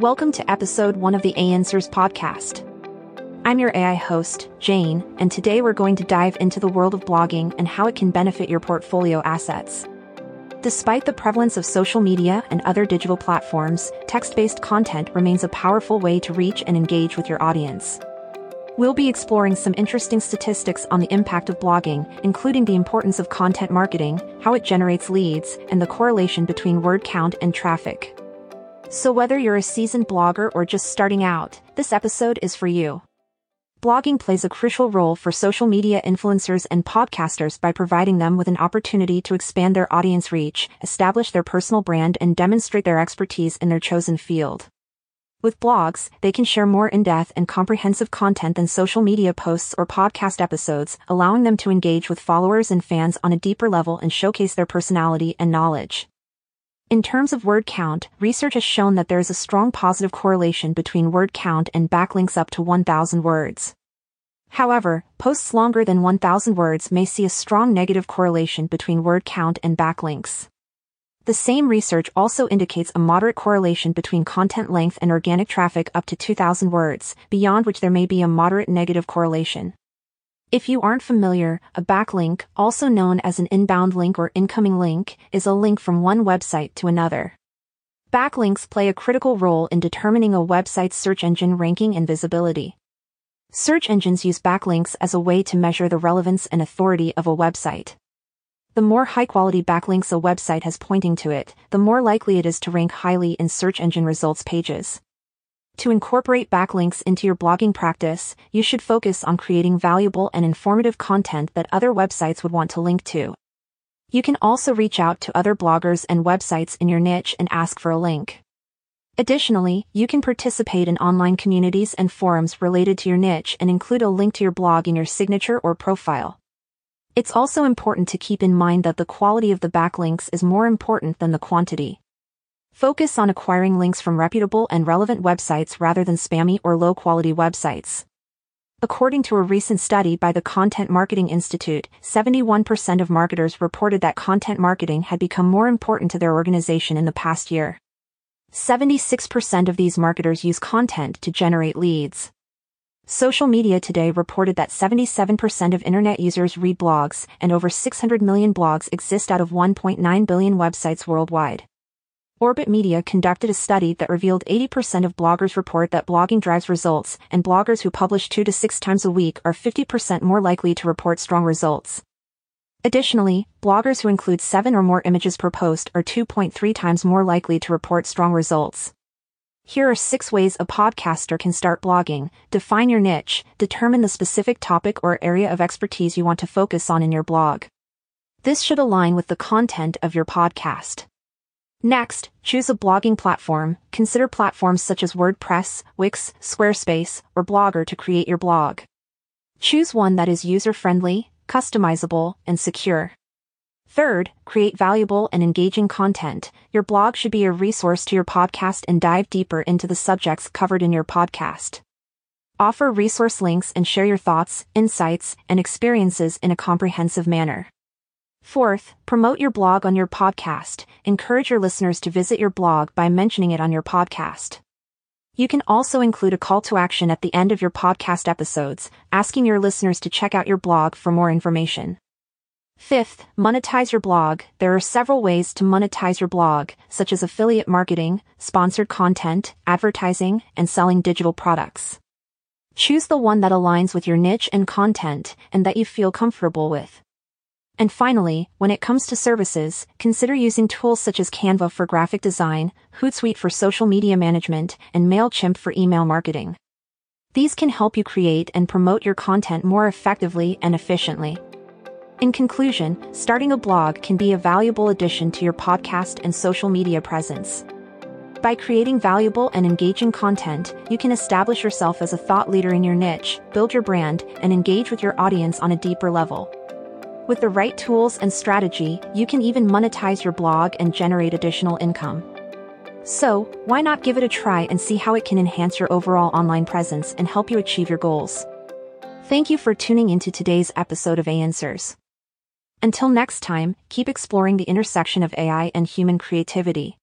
Welcome to episode one of the Answers podcast. I'm your AI host, Jane, and today we're going to dive into the world of blogging and how it can benefit your portfolio assets. Despite the prevalence of social media and other digital platforms, text based content remains a powerful way to reach and engage with your audience. We'll be exploring some interesting statistics on the impact of blogging, including the importance of content marketing, how it generates leads, and the correlation between word count and traffic. So, whether you're a seasoned blogger or just starting out, this episode is for you. Blogging plays a crucial role for social media influencers and podcasters by providing them with an opportunity to expand their audience reach, establish their personal brand, and demonstrate their expertise in their chosen field. With blogs, they can share more in-depth and comprehensive content than social media posts or podcast episodes, allowing them to engage with followers and fans on a deeper level and showcase their personality and knowledge. In terms of word count, research has shown that there is a strong positive correlation between word count and backlinks up to 1,000 words. However, posts longer than 1,000 words may see a strong negative correlation between word count and backlinks. The same research also indicates a moderate correlation between content length and organic traffic up to 2,000 words, beyond which there may be a moderate negative correlation. If you aren't familiar, a backlink, also known as an inbound link or incoming link, is a link from one website to another. Backlinks play a critical role in determining a website's search engine ranking and visibility. Search engines use backlinks as a way to measure the relevance and authority of a website. The more high-quality backlinks a website has pointing to it, the more likely it is to rank highly in search engine results pages. To incorporate backlinks into your blogging practice, you should focus on creating valuable and informative content that other websites would want to link to. You can also reach out to other bloggers and websites in your niche and ask for a link. Additionally, you can participate in online communities and forums related to your niche and include a link to your blog in your signature or profile. It's also important to keep in mind that the quality of the backlinks is more important than the quantity. Focus on acquiring links from reputable and relevant websites rather than spammy or low quality websites. According to a recent study by the Content Marketing Institute, 71% of marketers reported that content marketing had become more important to their organization in the past year. 76% of these marketers use content to generate leads. Social media Today reported that 77% of internet users read blogs, and over 600 million blogs exist out of 1.9 billion websites worldwide. Orbit Media conducted a study that revealed 80% of bloggers report that blogging drives results, and bloggers who publish two to six times a week are 50% more likely to report strong results. Additionally, bloggers who include seven or more images per post are 2.3 times more likely to report strong results. Here are six ways a podcaster can start blogging. Define your niche, determine the specific topic or area of expertise you want to focus on in your blog. This should align with the content of your podcast. Next, choose a blogging platform. Consider platforms such as WordPress, Wix, Squarespace, or Blogger to create your blog. Choose one that is user friendly, customizable, and secure. Third, create valuable and engaging content. Your blog should be a resource to your podcast and dive deeper into the subjects covered in your podcast. Offer resource links and share your thoughts, insights, and experiences in a comprehensive manner. Fourth, promote your blog on your podcast. Encourage your listeners to visit your blog by mentioning it on your podcast. You can also include a call to action at the end of your podcast episodes, asking your listeners to check out your blog for more information. Fifth, monetize your blog. There are several ways to monetize your blog, such as affiliate marketing, sponsored content, advertising, and selling digital products. Choose the one that aligns with your niche and content and that you feel comfortable with. And finally, when it comes to services, consider using tools such as Canva for graphic design, Hootsuite for social media management, and MailChimp for email marketing. These can help you create and promote your content more effectively and efficiently. In conclusion, starting a blog can be a valuable addition to your podcast and social media presence. By creating valuable and engaging content, you can establish yourself as a thought leader in your niche, build your brand, and engage with your audience on a deeper level. With the right tools and strategy, you can even monetize your blog and generate additional income. So, why not give it a try and see how it can enhance your overall online presence and help you achieve your goals? Thank you for tuning into today's episode of A Answers. Until next time, keep exploring the intersection of AI and human creativity.